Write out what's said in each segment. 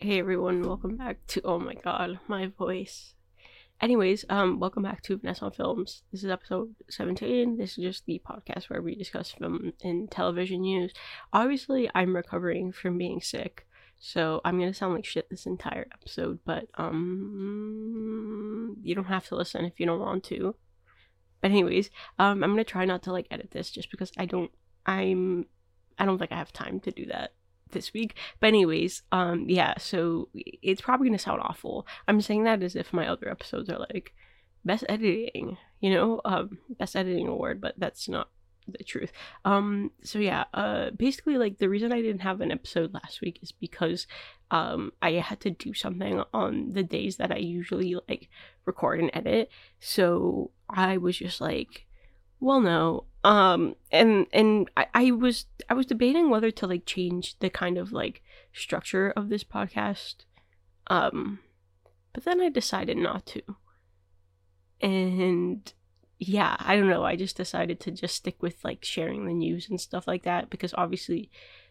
Hey everyone, welcome back to oh my god, my voice. Anyways, um, welcome back to Vanessa on Films. This is episode 17. This is just the podcast where we discuss film and television news. Obviously, I'm recovering from being sick, so I'm gonna sound like shit this entire episode, but um you don't have to listen if you don't want to. But anyways, um I'm gonna try not to like edit this just because I don't I'm I don't think I have time to do that this week. But anyways, um yeah, so it's probably gonna sound awful. I'm saying that as if my other episodes are like best editing, you know, um best editing award, but that's not the truth. Um so yeah, uh basically like the reason I didn't have an episode last week is because um I had to do something on the days that I usually like record and edit. So I was just like well no. Um and and I, I was i was debating whether to like change the kind of like structure of this podcast. Um but then i decided not to. And yeah i don't know. I just decided to just stick with like sharing the news and stuff like that because obviously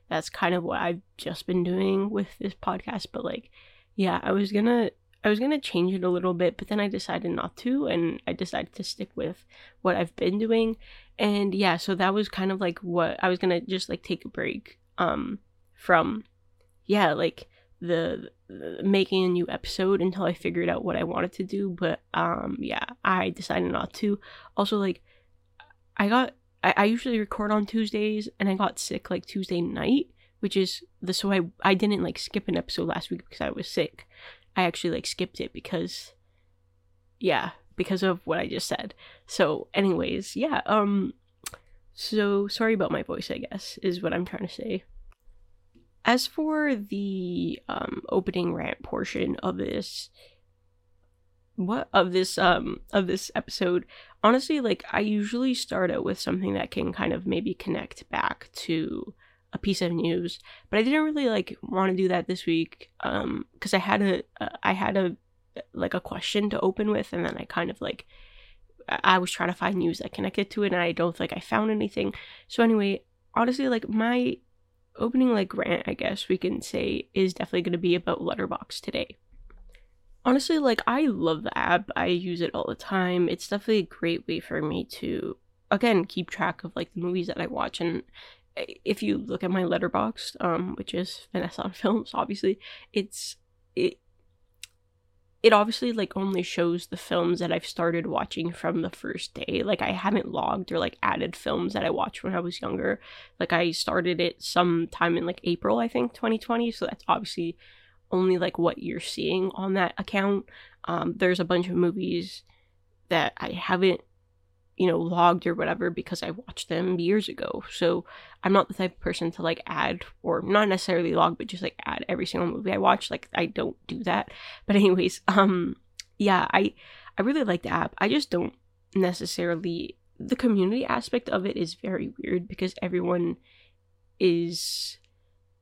that's kind of what i've just been doing with this podcast. But like yeah i was gonna I was gonna change it a little bit, but then I decided not to, and I decided to stick with what I've been doing. And yeah, so that was kind of like what I was gonna just like take a break um from yeah, like the, the making a new episode until I figured out what I wanted to do. But um yeah, I decided not to. Also like I got I, I usually record on Tuesdays and I got sick like Tuesday night, which is the so I I didn't like skip an episode last week because I was sick. I actually like skipped it because yeah, because of what I just said. So anyways, yeah, um so sorry about my voice, I guess, is what I'm trying to say. As for the um opening rant portion of this what of this um of this episode, honestly like I usually start out with something that can kind of maybe connect back to a piece of news but i didn't really like want to do that this week um because i had a i had a like a question to open with and then i kind of like i was trying to find news that connected to it and i don't think i found anything. So anyway honestly like my opening like rant i guess we can say is definitely going to be about Letterboxd today. Honestly like i love the app. I use it all the time. It's definitely a great way for me to again keep track of like the movies that i watch and if you look at my Letterboxd, um, which is Vanessa on Films, obviously, it's it it obviously like only shows the films that I've started watching from the first day. Like I haven't logged or like added films that I watched when I was younger. Like I started it sometime in like April, I think, 2020. So that's obviously only like what you're seeing on that account. Um, there's a bunch of movies that I haven't you know, logged or whatever because I watched them years ago. So I'm not the type of person to like add or not necessarily log, but just like add every single movie I watch. Like I don't do that. But anyways, um yeah, I I really like the app. I just don't necessarily the community aspect of it is very weird because everyone is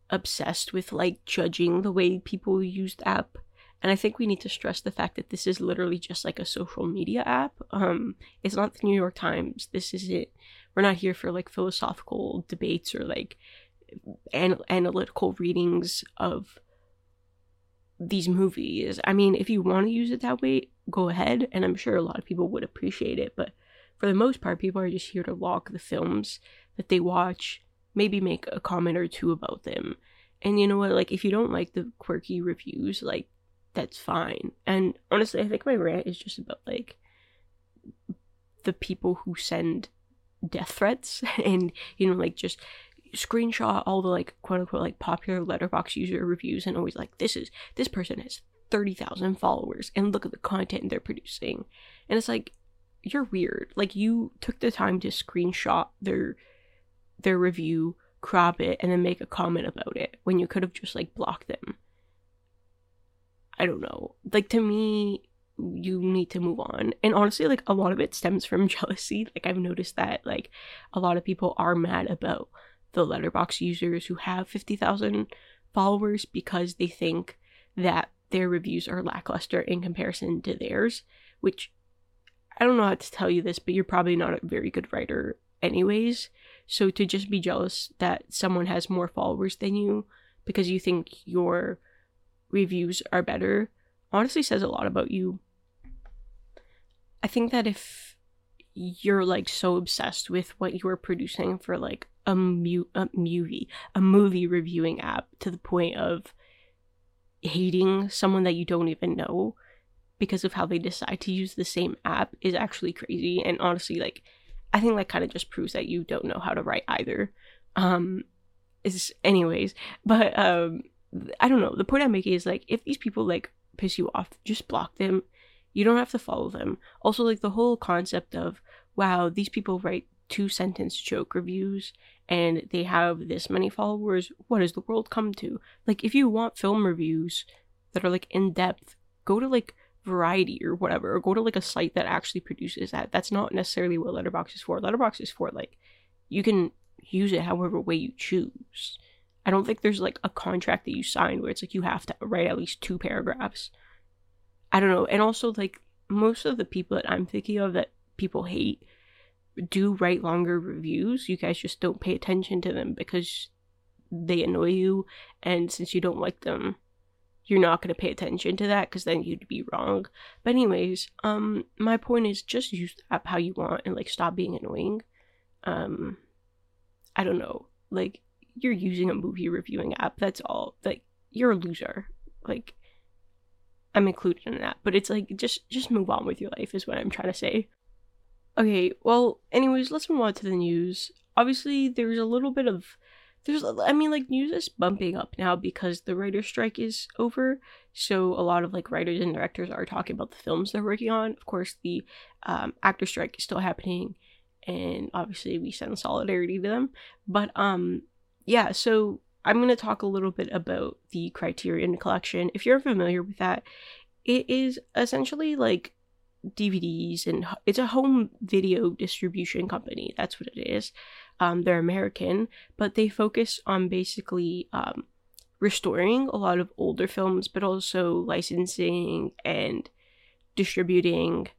obsessed with like judging the way people use the app and I think we need to stress the fact that this is literally just like a social media app. Um, it's not the New York Times. This is it. We're not here for like philosophical debates or like an- analytical readings of these movies. I mean, if you want to use it that way, go ahead. And I'm sure a lot of people would appreciate it. But for the most part, people are just here to log the films that they watch, maybe make a comment or two about them. And you know what? Like, if you don't like the quirky reviews, like, that's fine. And honestly, I think my rant is just about like the people who send death threats and you know like just screenshot all the like quote unquote like popular Letterboxd user reviews and always like this is this person has 30,000 followers and look at the content they're producing. And it's like you're weird. Like you took the time to screenshot their their review, crop it and then make a comment about it when you could have just like blocked them. I don't know. Like to me, you need to move on. And honestly, like a lot of it stems from jealousy. Like I've noticed that like a lot of people are mad about the Letterboxd users who have 50,000 followers because they think that their reviews are lackluster in comparison to theirs, which I don't know how to tell you this, but you're probably not a very good writer anyways. So to just be jealous that someone has more followers than you because you think your reviews are better honestly says a lot about you. I think that if you're like so obsessed with what you are producing for like a, mu- a movie, a movie reviewing app to the point of hating someone that you don't even know because of how they decide to use the same app is actually crazy and honestly like I think that kind of just proves that you don't know how to write either. Um is anyways, but um I don't know. The point I'm making is like if these people like piss you off, just block them. You don't have to follow them. Also, like the whole concept of wow, these people write two sentence joke reviews and they have this many followers. What has the world come to? Like, if you want film reviews that are like in depth, go to like Variety or whatever, or go to like a site that actually produces that. That's not necessarily what Letterboxd is for. Letterboxd is for like you can use it however way you choose. I don't think there's like a contract that you sign where it's like you have to write at least two paragraphs. I don't know. And also, like, most of the people that I'm thinking of that people hate do write longer reviews. You guys just don't pay attention to them because they annoy you. And since you don't like them, you're not going to pay attention to that because then you'd be wrong. But, anyways, um, my point is just use the app how you want and like stop being annoying. Um, I don't know. Like, you're using a movie reviewing app. That's all. Like you're a loser. Like I'm included in that. But it's like just just move on with your life is what I'm trying to say. Okay, well, anyways, let's move on to the news. Obviously, there's a little bit of there's I mean like news is bumping up now because the writer's strike is over. So a lot of like writers and directors are talking about the films they're working on. Of course, the um, actor strike is still happening, and obviously we send solidarity to them. But um, yeah, so I'm going to talk a little bit about the Criterion Collection. If you're familiar with that, it is essentially like DVDs and it's a home video distribution company. That's what it is. Um, they're American, but they focus on basically um, restoring a lot of older films, but also licensing and distributing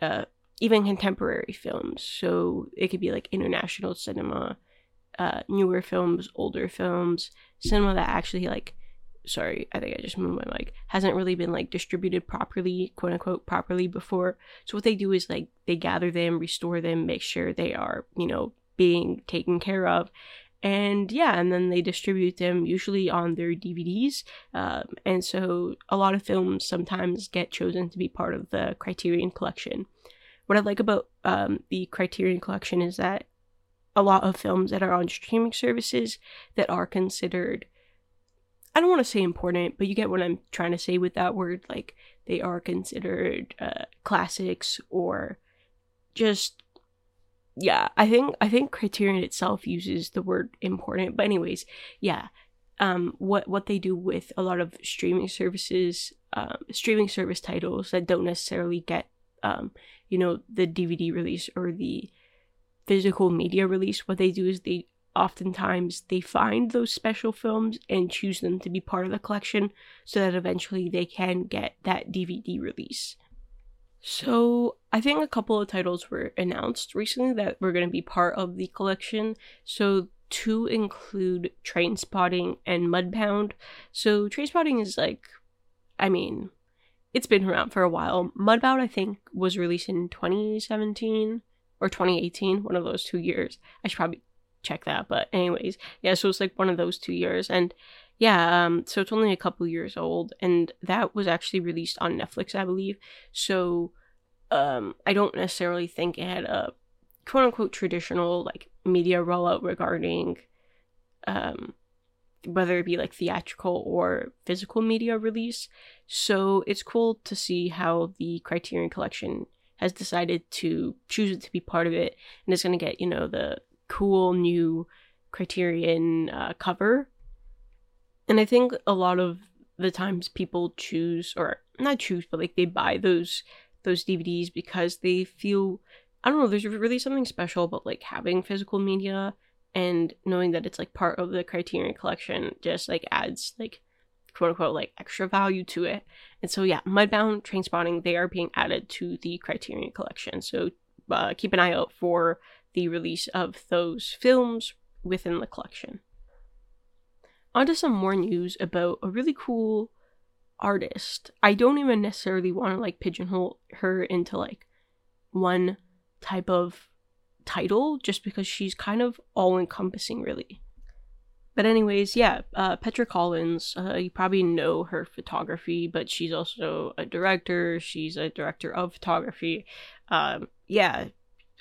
uh, even contemporary films. So it could be like international cinema uh, newer films, older films, cinema that actually like sorry, I think I just moved my mic, hasn't really been like distributed properly, quote unquote, properly before. So what they do is like they gather them, restore them, make sure they are, you know, being taken care of. And yeah, and then they distribute them usually on their DVDs. Um, and so a lot of films sometimes get chosen to be part of the Criterion collection. What I like about um, the Criterion collection is that a lot of films that are on streaming services that are considered I don't want to say important, but you get what I'm trying to say with that word. Like they are considered uh, classics or just yeah. I think I think Criterion itself uses the word important, but anyways, yeah. Um, what what they do with a lot of streaming services, um, streaming service titles that don't necessarily get um, you know, the DVD release or the physical media release, what they do is they oftentimes they find those special films and choose them to be part of the collection so that eventually they can get that DVD release. So, I think a couple of titles were announced recently that were going to be part of the collection. So, two include Trainspotting and Mudbound. So, Trainspotting is like, I mean, it's been around for a while. Mudbound, I think, was released in 2017 or 2018, one of those two years. I should probably check that, but anyways, yeah, so it's like one of those two years, and yeah, um, so it's only a couple years old, and that was actually released on Netflix, I believe. So, um, I don't necessarily think it had a quote unquote traditional like media rollout regarding, um, whether it be like theatrical or physical media release. So it's cool to see how the Criterion Collection has decided to choose it to be part of it and is going to get, you know, the cool new Criterion uh, cover. And I think a lot of the times people choose or not choose but like they buy those those DVDs because they feel I don't know there's really something special about like having physical media and knowing that it's like part of the Criterion collection just like adds like quote unquote like extra value to it. And so yeah, Mudbound, Trainspotting, they are being added to the Criterion collection. So uh, keep an eye out for the release of those films within the collection. On to some more news about a really cool artist. I don't even necessarily want to like pigeonhole her into like one type of title just because she's kind of all encompassing, really. But, anyways, yeah, uh, Petra Collins, uh, you probably know her photography, but she's also a director. She's a director of photography. Um, yeah,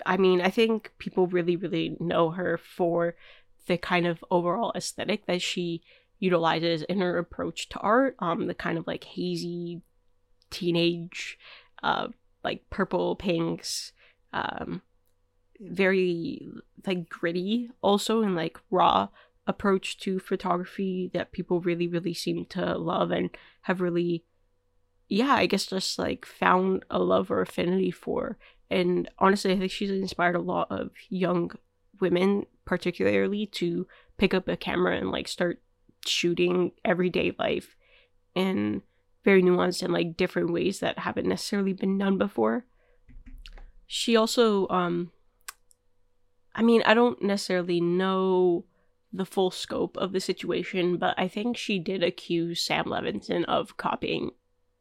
I mean, I think people really, really know her for the kind of overall aesthetic that she utilizes in her approach to art. Um, the kind of like hazy teenage, uh, like purple pinks, um, very like gritty also and like raw approach to photography that people really really seem to love and have really yeah i guess just like found a love or affinity for. And honestly i think she's inspired a lot of young women particularly to pick up a camera and like start shooting everyday life in very nuanced and like different ways that haven't necessarily been done before. She also um i mean i don't necessarily know the full scope of the situation, but I think she did accuse Sam Levinson of copying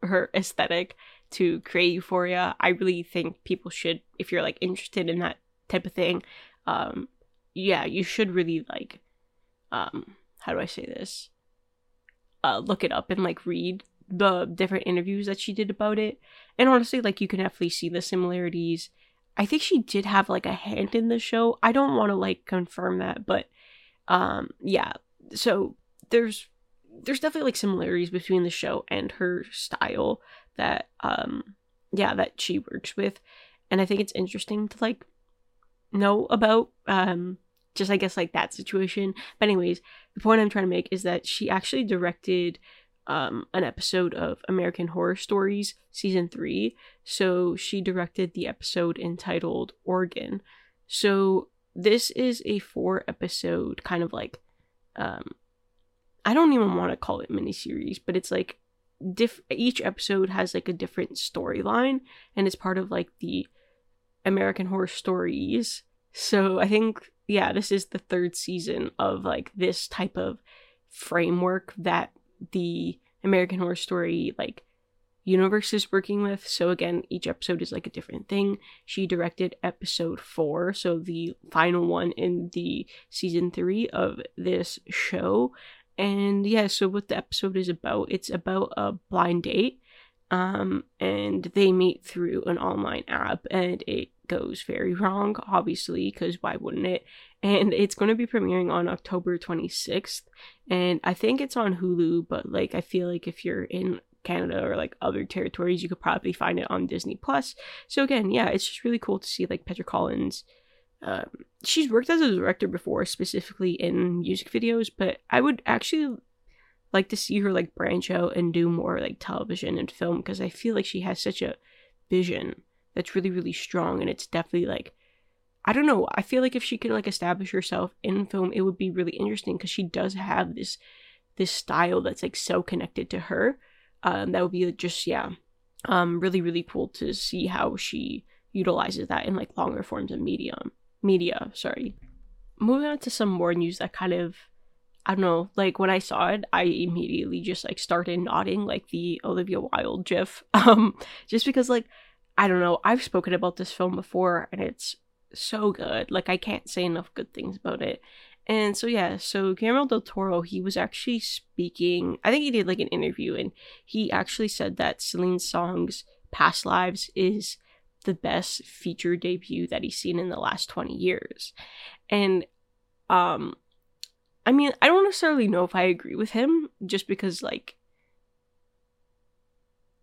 her aesthetic to create Euphoria. I really think people should, if you're like interested in that type of thing, um, yeah, you should really like, um, how do I say this? Uh, look it up and like read the different interviews that she did about it. And honestly, like you can definitely see the similarities. I think she did have like a hand in the show. I don't want to like confirm that, but um, yeah. So there's there's definitely like similarities between the show and her style that um yeah that she works with. And i think it's interesting to like know about um just i guess like that situation. But anyways the point i'm trying to make is that she actually directed um an episode of american horror stories season 3 so she directed the episode entitled Organ. So this is a four episode kind of like um I don't even want to call it miniseries, but it's like diff each episode has like a different storyline and it's part of like the American Horror Stories. So I think yeah, this is the third season of like this type of framework that the American Horror Story like universe is working with. So again, each episode is like a different thing. She directed episode 4, so the final one in the season 3 of this show. And yeah, so what the episode is about, it's about a blind date. Um and they meet through an online app and it goes very wrong, obviously, because why wouldn't it? And it's going to be premiering on October 26th. And I think it's on Hulu, but like, I feel like if you're in Canada or like other territories, you could probably find it on Disney Plus. So again, yeah, it's just really cool to see like Petra Collins. Um, she's worked as a director before, specifically in music videos, but I would actually like to see her like branch out and do more like television and film because I feel like she has such a vision that's really really strong and it's definitely like I don't know. I feel like if she could like establish herself in film, it would be really interesting because she does have this this style that's like so connected to her um, that would be just yeah um, really really cool to see how she utilizes that in like longer forms of medium media sorry moving on to some more news that kind of I don't know, like when I saw it, I immediately just like started nodding like the Olivia Wilde gif. Um, just because like I don't know, I've spoken about this film before and it's so good. Like I can't say enough good things about it. And so yeah, so Guillermo del Toro, he was actually speaking. I think he did like an interview, and he actually said that Celine Song's "Past Lives" is the best feature debut that he's seen in the last twenty years. And um, I mean, I don't necessarily know if I agree with him, just because like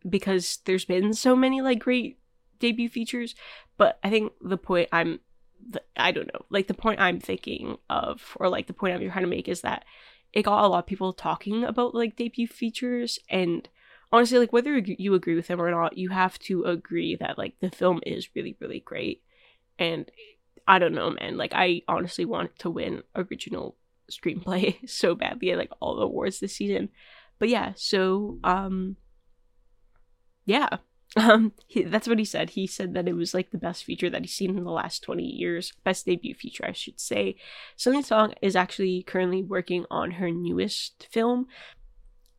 because there's been so many like great debut features. But I think the point I'm the, I don't know, like the point I'm thinking of, or like the point I'm trying to make is that it got a lot of people talking about like debut features, and honestly, like whether you agree with them or not, you have to agree that like the film is really, really great. And I don't know, man, like I honestly want to win original screenplay so badly at like all the awards this season. But yeah, so um yeah, um, he, that's what he said. He said that it was like the best feature that he's seen in the last 20 years. Best debut feature, I should say. Celine Song is actually currently working on her newest film.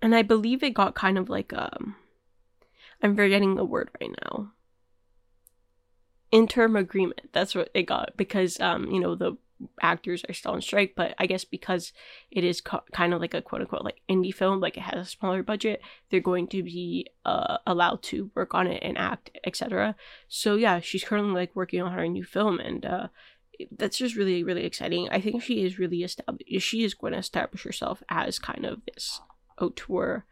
and I believe it got kind of like um I'm forgetting the word right now. Interim agreement. That's what it got because um you know the actors are still on strike, but I guess because it is co- kind of like a quote unquote like indie film, like it has a smaller budget, they're going to be uh, allowed to work on it and act, etc. So yeah, she's currently like working on her new film, and uh, that's just really really exciting. I think she is really established. She is going to establish herself as kind of this auteur,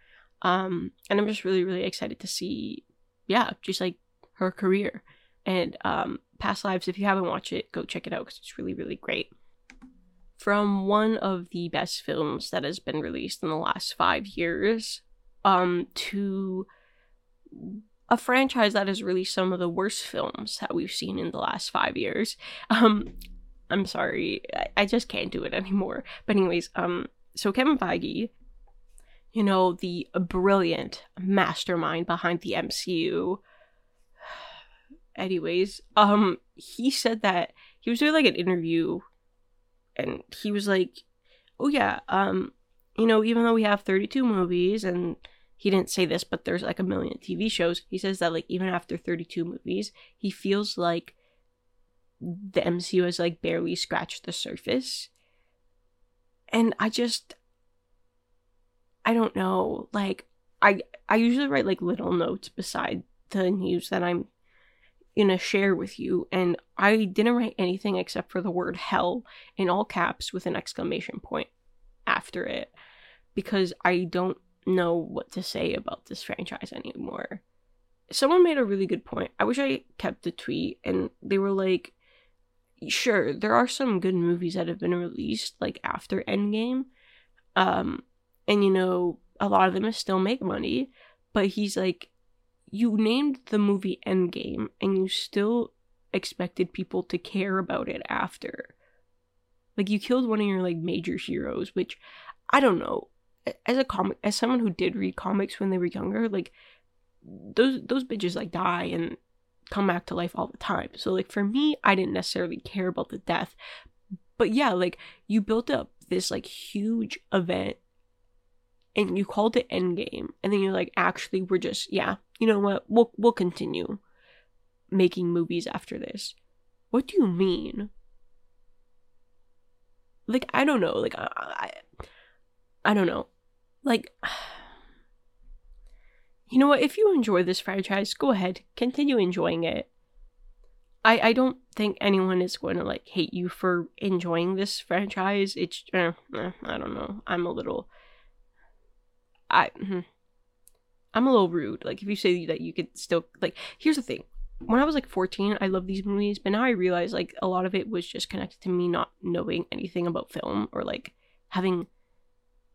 um, and I'm just really really excited to see, yeah, just like her career and um Past Lives. If you haven't watched it, go check it out because it's really, really great. From one of the best films that has been released in the last five years, um, to a franchise that has released some of the worst films that we've seen in the last five years. Um, I'm sorry, I, I just can't do it anymore. But anyways, um, so Kevin Feige, you know, the brilliant mastermind behind the MCU, anyways, um, he said that he was doing like an interview and he was like, Oh yeah, um, you know, even though we have 32 movies and he didn't say this, but there's like a million TV shows, he says that like even after 32 movies, he feels like the MCU has like barely scratched the surface. And I just I don't know, like I I usually write like little notes beside the news that I'm in a share with you, and I didn't write anything except for the word hell in all caps with an exclamation point after it because I don't know what to say about this franchise anymore. Someone made a really good point. I wish I kept the tweet, and they were like, sure, there are some good movies that have been released like after Endgame. Um, and you know, a lot of them still make money, but he's like, you named the movie Endgame and you still expected people to care about it after. Like you killed one of your like major heroes, which I don't know. As a comic as someone who did read comics when they were younger, like those those bitches like die and come back to life all the time. So like for me, I didn't necessarily care about the death. But yeah, like you built up this like huge event and you called it Endgame, and then you're like, actually, we're just yeah, you know what? We'll we'll continue making movies after this. What do you mean? Like I don't know. Like I I, don't know. Like you know what? If you enjoy this franchise, go ahead, continue enjoying it. I I don't think anyone is going to like hate you for enjoying this franchise. It's eh, eh, I don't know. I'm a little I. Hmm. I'm a little rude. Like if you say that you could still like here's the thing. When I was like 14, I loved these movies, but now I realize like a lot of it was just connected to me not knowing anything about film or like having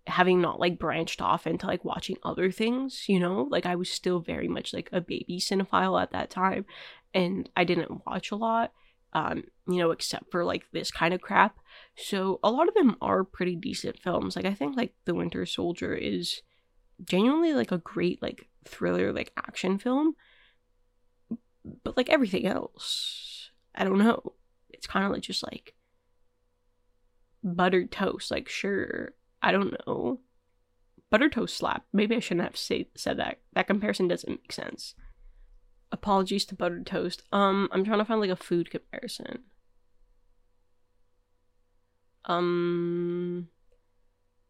having not like branched off into like watching other things, you know? Like I was still very much like a baby cinephile at that time and I didn't watch a lot um, you know, except for like this kind of crap. So a lot of them are pretty decent films. Like I think like The Winter Soldier is genuinely like a great like thriller like action film but like everything else i don't know. It's kind of like just like buttered toast like sure i don't know. Buttered toast slap maybe i shouldn't have say, said that. That comparison doesn't make sense. Apologies to buttered toast. Um i'm trying to find like a food comparison. Um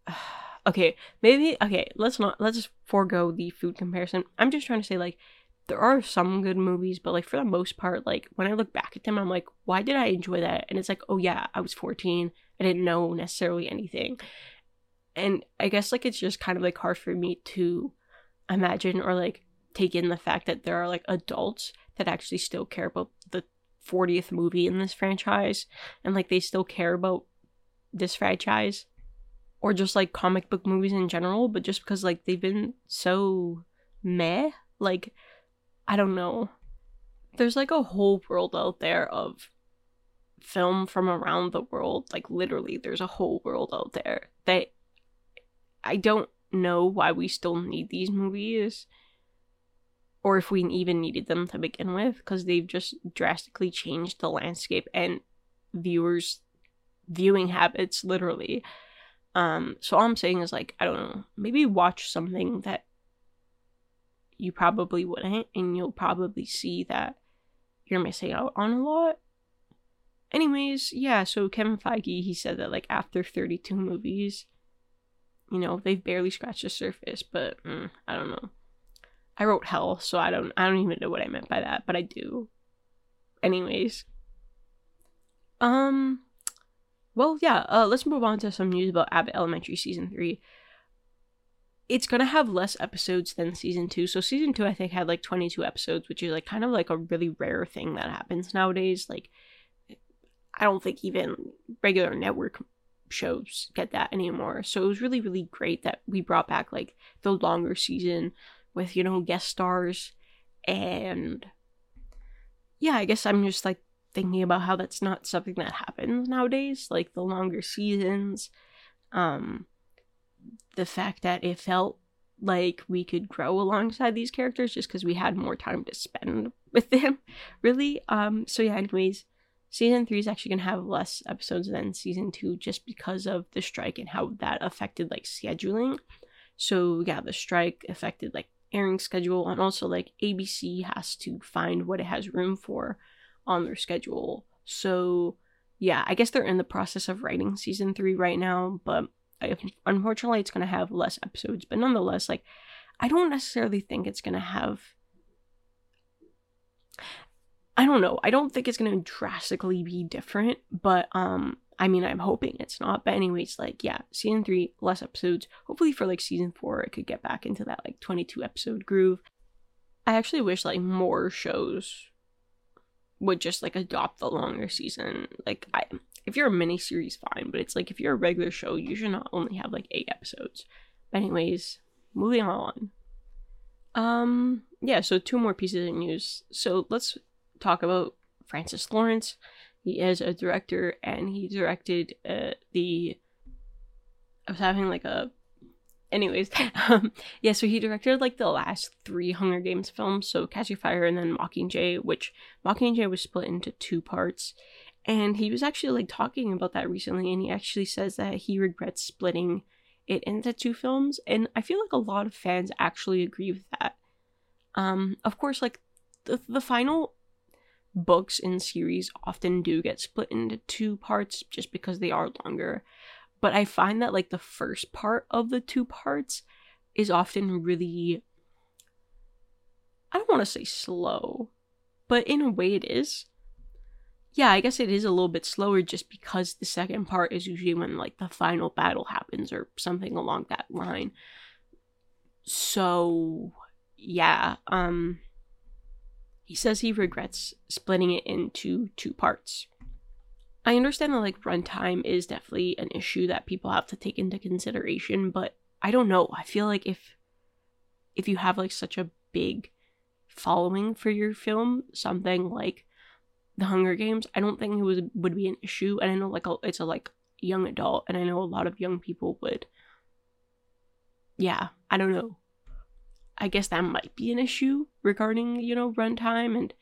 okay, maybe okay, let's not let's just forego the food comparison. I'm just trying to say like there are some good movies, but like for the most part, like when I look back at them, I'm like, why did I enjoy that? And it's like, oh yeah, I was 14. I didn't know necessarily anything. And I guess like it's just kind of like hard for me to imagine or like take in the fact that there are like adults that actually still care about the 40th movie in this franchise and like they still care about this franchise or just like comic book movies in general, but just because like they've been so meh, like I don't know. There's like a whole world out there of film from around the world. Like literally there's a whole world out there that I don't know why we still need these movies or if we even needed them to begin with because they've just drastically changed the landscape and viewers viewing habits literally Um, so all I'm saying is like, I don't know, maybe watch something that you probably wouldn't, and you'll probably see that you're missing out on a lot. Anyways, yeah, so Kevin Feige, he said that like after 32 movies, you know, they've barely scratched the surface, but mm, I don't know. I wrote hell, so I don't I don't even know what I meant by that, but I do. Anyways. Um well, yeah, uh, let's move on to some news about Abbott Elementary season 3 it's gonna have less episodes than season two. So season two, I think, had like 22 episodes, which is like kind of like a really rare thing that happens nowadays. Like, I don't think even regular network shows get that anymore. So it was really, really great that we brought back like the longer season with you know guest stars, and yeah, I guess I'm just like thinking about how that's not something that happens nowadays. Like the longer seasons, um the fact that it felt like we could grow alongside these characters just because we had more time to spend with them really um so yeah anyways season three is actually gonna have less episodes than season two just because of the strike and how that affected like scheduling so yeah the strike affected like airing schedule and also like abc has to find what it has room for on their schedule. So yeah i guess they're in the process of writing season three right now but unfortunately it's going to have less episodes. But nonetheless like i don't necessarily think it's going to have i don't know. I don't think it's going to drastically be different but um i mean i'm hoping it's not. But anyways like yeah season three less episodes. Hopefully for like season four it could get back into that like 22 episode groove. I actually wish like more shows would just like adopt the longer season like i if you're a mini series, fine, but it's like if you're a regular show, you should not only have like eight episodes. But anyways, moving on. Um, yeah, so two more pieces of news. So let's talk about Francis Lawrence. He is a director, and he directed uh, the. I was having like a anyways um yeah so he directed like the last three hunger games films so catching fire and then mockingjay which mockingjay was split into two parts and he was actually like talking about that recently, and he actually says that he regrets splitting it into two films. And I feel like a lot of fans actually agree with that. Um, of course, like the the final books in series often do get split into two parts just because they are longer. But I find that like the first part of the two parts is often really I don't want to say slow, but in a way it is yeah, I guess it is a little bit slower just because the second part is usually when like the final battle happens or something along that line. So, yeah, um he says he regrets splitting it into two parts. I understand that like runtime is definitely an issue that people have to take into consideration, but I don't know. I feel like if if you have like such a big following for your film, something like the Hunger Games, I don't think it was would be an issue. And I know like a, it's a like young adult, and I know a lot of young people would. Yeah, I don't know. I guess that might be an issue regarding you know runtime and.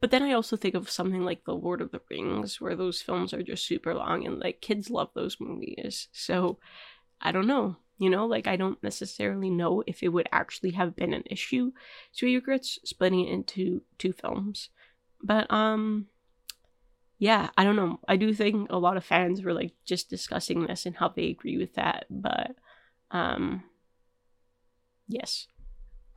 But then I also think of something like The Lord of the Rings, where those films are just super long and like kids love those movies. So I don't know. You know, like I don't necessarily know if it would actually have been an issue. He regrets splitting it into two films. But um yeah, I don't know. I do think a lot of fans were like just discussing this and how they agree with that, but um yes.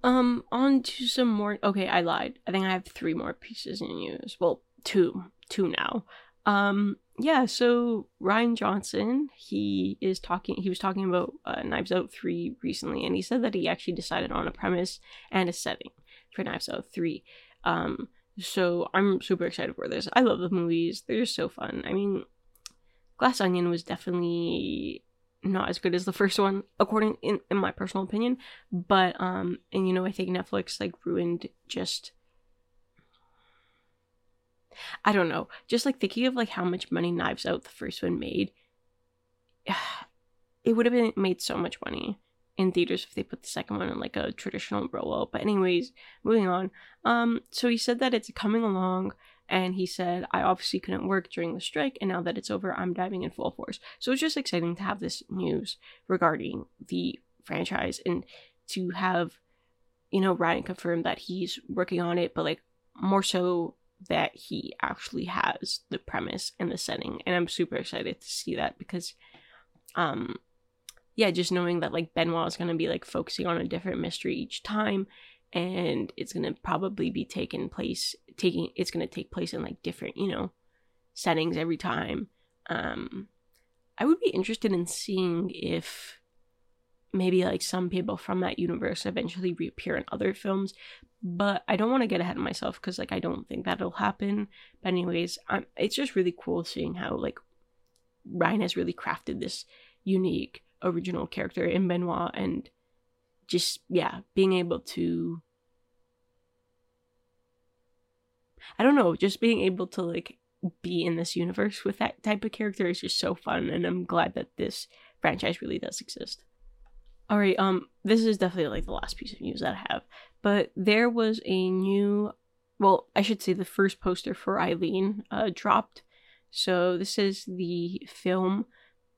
Um on to some more okay, I lied. I think I have three more pieces in news. Well, two. Two now. Um yeah, so Rian Johnson, he is talking he was talking about uh, Knives Out 3 recently and he said that he actually decided on a premise and a setting for Knives Out 3. Um so I'm super excited for this. I love the movies. They're just so fun. I mean, Glass Onion was definitely not as good as the first one, according in, in my personal opinion. But um, and you know, I think Netflix like ruined just I don't know. Just like thinking of like how much money Knives Out the first one made. It would have been made so much money in theaters if they put the second one in like a traditional rollout. But anyways, moving on. Um, so he said that it's coming along and he said, I obviously couldn't work during the strike, and now that it's over, I'm diving in full force. So it's just exciting to have this news regarding the franchise and to have, you know, Rian confirm that he's working on it, but like more so that he actually has the premise and the setting. And I'm super excited to see that because, um, yeah, just knowing that like Benoit is going to be like focusing on a different mystery each time and it's going to probably be taking place taking it's going to take place in like different you know settings every time. Um i would be interested in seeing if maybe like some people from that universe eventually reappear in other films but i don't want to get ahead of myself because like i don't think that'll happen. But anyways I'm, it's just really cool seeing how like Rian has really crafted this unique original character in benoit and just yeah being able to i don't know just being able to like be in this universe with that type of character is just so fun and i'm glad that this franchise really does exist all right um this is definitely like the last piece of news that i have but there was a new well i should say the first poster for eileen uh dropped so this is the film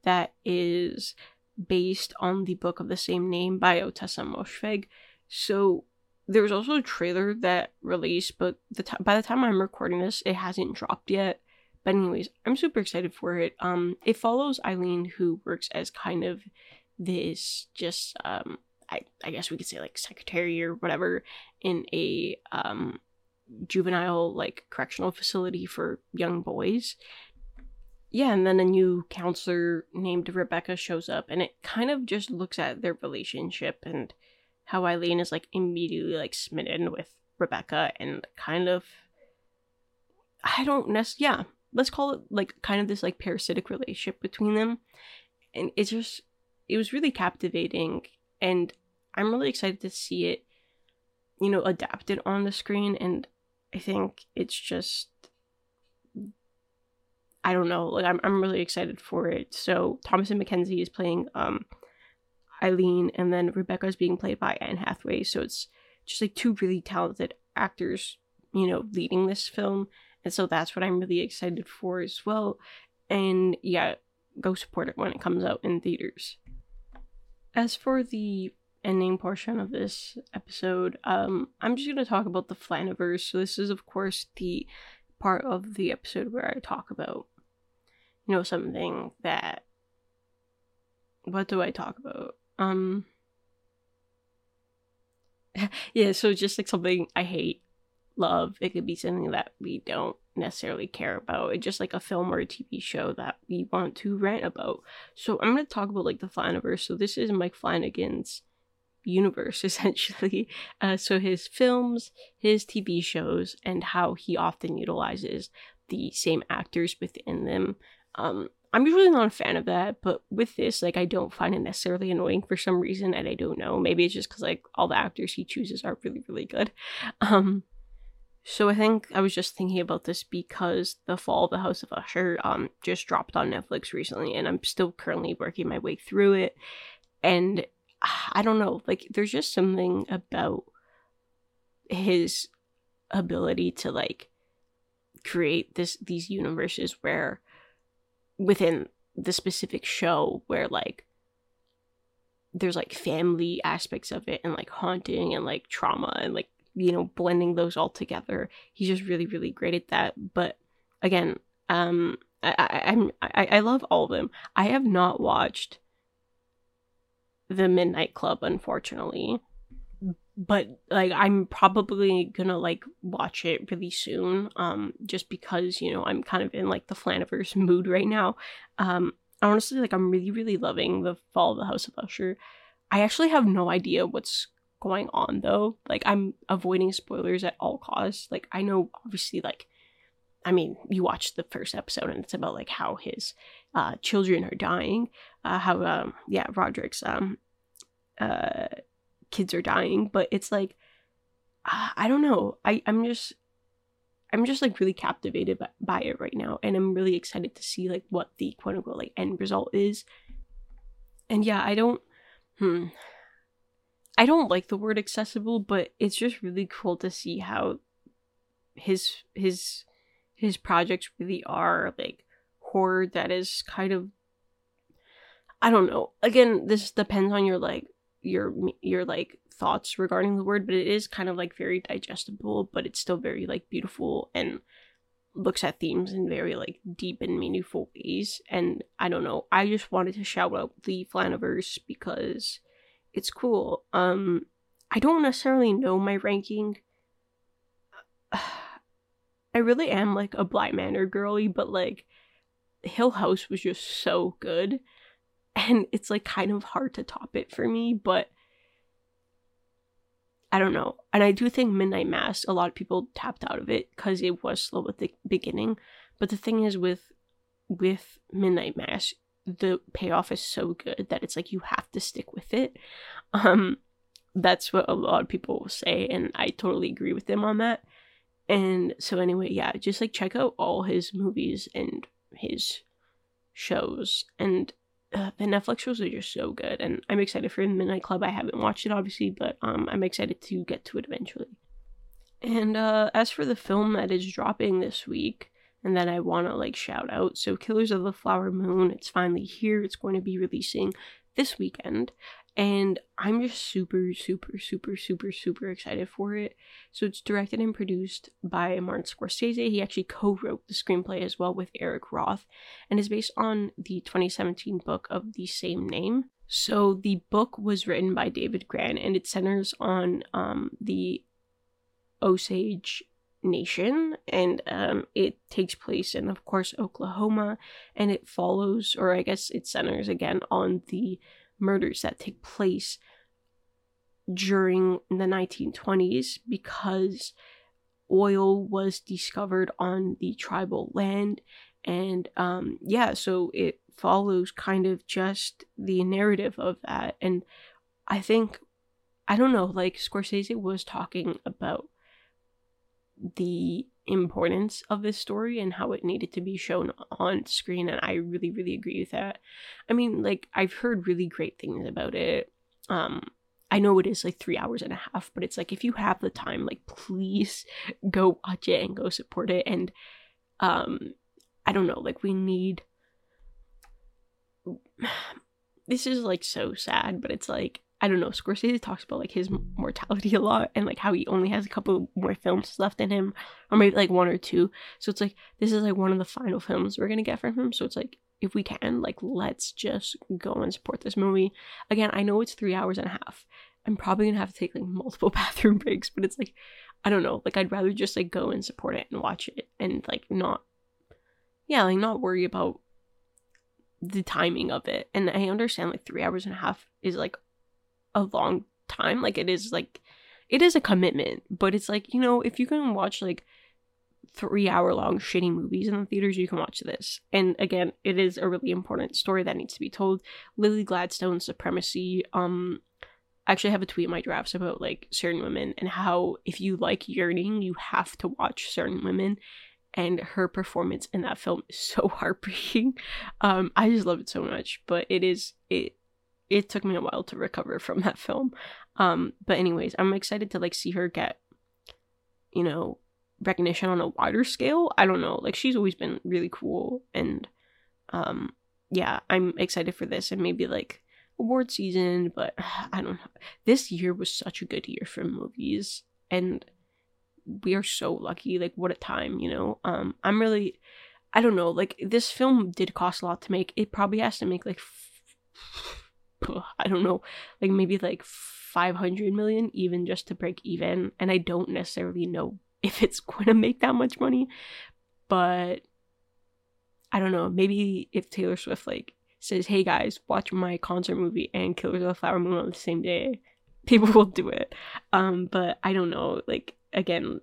that is based on the book of the same name by Ottessa Moshfegh. So there was also a trailer that released, but the t- by the time I'm recording this, it hasn't dropped yet. But anyways, I'm super excited for it. Um, it follows Eileen, who works as kind of this just um, I I guess we could say like secretary or whatever in a um juvenile like correctional facility for young boys yeah, and then a new counselor named Rebecca shows up, and it kind of just looks at their relationship and how Eileen is like immediately like smitten with Rebecca and kind of I don't necessarily yeah, let's call it like kind of this like parasitic relationship between them. And it's just it was really captivating and I'm really excited to see it, you know, adapted on the screen and I think it's just I don't know. Like I'm I'm really excited for it. So Thomasin McKenzie is playing um Eileen and then Rebecca is being played by Anne Hathaway. So it's just like two really talented actors, you know, leading this film. And so that's what I'm really excited for as well. And yeah, go support it when it comes out in theaters. As for the ending portion of this episode, um, I'm just gonna talk about the Flaniverse. So this is of course the part of the episode where I talk about you know something that what do I talk about? Um yeah, so just like something I hate, love. It could be something that we don't necessarily care about. It's just like a film or a TV show that we want to rant about. So I'm gonna talk about like the Flaniverse. So this is Mike Flanagan's universe essentially. Uh, so his films, his TV shows, and how he often utilizes the same actors within them. Um, I'm usually not a fan of that, but with this, like, I don't find it necessarily annoying for some reason, and I don't know. Maybe it's just because like all the actors he chooses are really, really good. Um, so I think I was just thinking about this because the Fall of the House of Usher um just dropped on Netflix recently, and I'm still currently working my way through it, and I don't know, like, there's just something about his ability to like create this these universes where within the specific show where like there's like family aspects of it and like haunting and like trauma and like you know blending those all together he's just really really great at that. But again um i, I i'm I, I love all of them. I have not watched the midnight club unfortunately but like i'm probably gonna like watch it really soon um just because you know i'm kind of in like the flaniverse mood right now. Um honestly like i'm really really loving the fall of the house of usher. I actually have no idea what's going on though. Like i'm avoiding spoilers at all costs. Like i know obviously like i mean you watch the first episode and it's about like how his uh children are dying uh how um yeah roderick's um uh kids are dying, but it's like I don't know. I I'm just I'm just like really captivated by, by it right now, and I'm really excited to see like what the quote unquote like end result is. And yeah, I don't hmm I don't like the word accessible, but it's just really cool to see how his his his projects really are like horror that is kind of I don't know. Again, this depends on your like your your like thoughts regarding the word, but it is kind of like very digestible, but it's still very like beautiful and looks at themes in very like deep and meaningful ways. And I don't know, I just wanted to shout out the Flaniverse because it's cool. Um I don't necessarily know my ranking. I really am like a Bly Manor girly, but like Hill House was just so good. And it's like kind of hard to top it for me, but I don't know. And I do think Midnight Mass, a lot of people tapped out of it because it was slow at the beginning. But the thing is with with Midnight Mass, the payoff is so good that it's like you have to stick with it. Um that's what a lot of people say and I totally agree with them on that. And so anyway, yeah, just like check out all his movies and his shows and uh, the Netflix shows are just so good, and I'm excited for the Midnight Club. I haven't watched it obviously, but um, I'm excited to get to it eventually. And uh, as for the film that is dropping this week, and that I want to like shout out, so Killers of the Flower Moon, it's finally here. It's going to be releasing this weekend, and I'm just super, super, super, super, super excited for it. So it's directed and produced by Martin Scorsese. He actually co-wrote the screenplay as well with Eric Roth, and is based on the 2017 book of the same name. So the book was written by David Grann, and it centers on um, the Osage Nation, and um, it takes place in, of course, Oklahoma, and it follows, or I guess it centers again on the murders that take place during the 1920s because oil was discovered on the tribal land. And um yeah so it follows kind of just the narrative of that. And i think i don't know like scorsese was talking about the importance of this story and how it needed to be shown on screen and I really really agree with that. I mean like I've heard really great things about it. Um I know it is like 3 hours and a half, but it's like if you have the time like please go watch it and go support it and um I don't know like we need this is like so sad, but it's like I don't know, Scorsese talks about like his mortality a lot and like how he only has a couple more films left in him, or maybe like one or two. So it's like this is like one of the final films we're gonna get from him. So it's like if we can, like let's just go and support this movie. Again, I know it's three hours and a half. I'm probably gonna have to take like multiple bathroom breaks, but it's like I don't know, like I'd rather just like go and support it and watch it and like not yeah, like not worry about the timing of it. And I understand like three hours and a half is like a long time. Like it is like it is a commitment, but it's like, you know, if you can watch like three hour long shitty movies in the theaters, you can watch this. And again, it is a really important story that needs to be told. Lily Gladstone's supremacy. Um I actually have a tweet in my drafts about like certain women and how if you like yearning, you have to watch certain women. And her performance in that film is so heartbreaking. Um, I just love it so much. But it is it it took me a while to recover from that film. Um, but anyways, I'm excited to like see her get, you know, recognition on a wider scale. I don't know, like she's always been really cool, and um, yeah, I'm excited for this and maybe like award season. But I don't know. This year was such a good year for movies, and we are so lucky. Like what a time, you know. Um, I'm really, I don't know. Like this film did cost a lot to make. It probably has to make like. F- I don't know, like maybe like 500 million even just to break even. And I don't necessarily know if it's going to make that much money, but I don't know. Maybe if Taylor Swift like says, "Hey guys, watch my concert movie and Killers of the Flower Moon on the same day," people will do it. Um, but I don't know. Like again,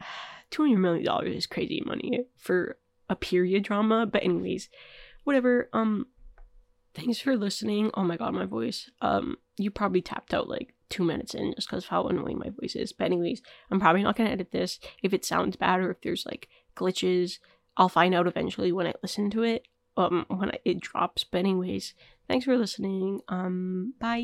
two hundred million dollars is crazy money for a period drama. But anyways, whatever. Um, thanks for listening. Oh my god, my voice. Um, you probably tapped out like two minutes in just because of how annoying my voice is. But anyways, I'm probably not gonna edit this. If it sounds bad or if there's like glitches, I'll find out eventually when I listen to it. Um, when it drops. But anyways, thanks for listening. Um, bye.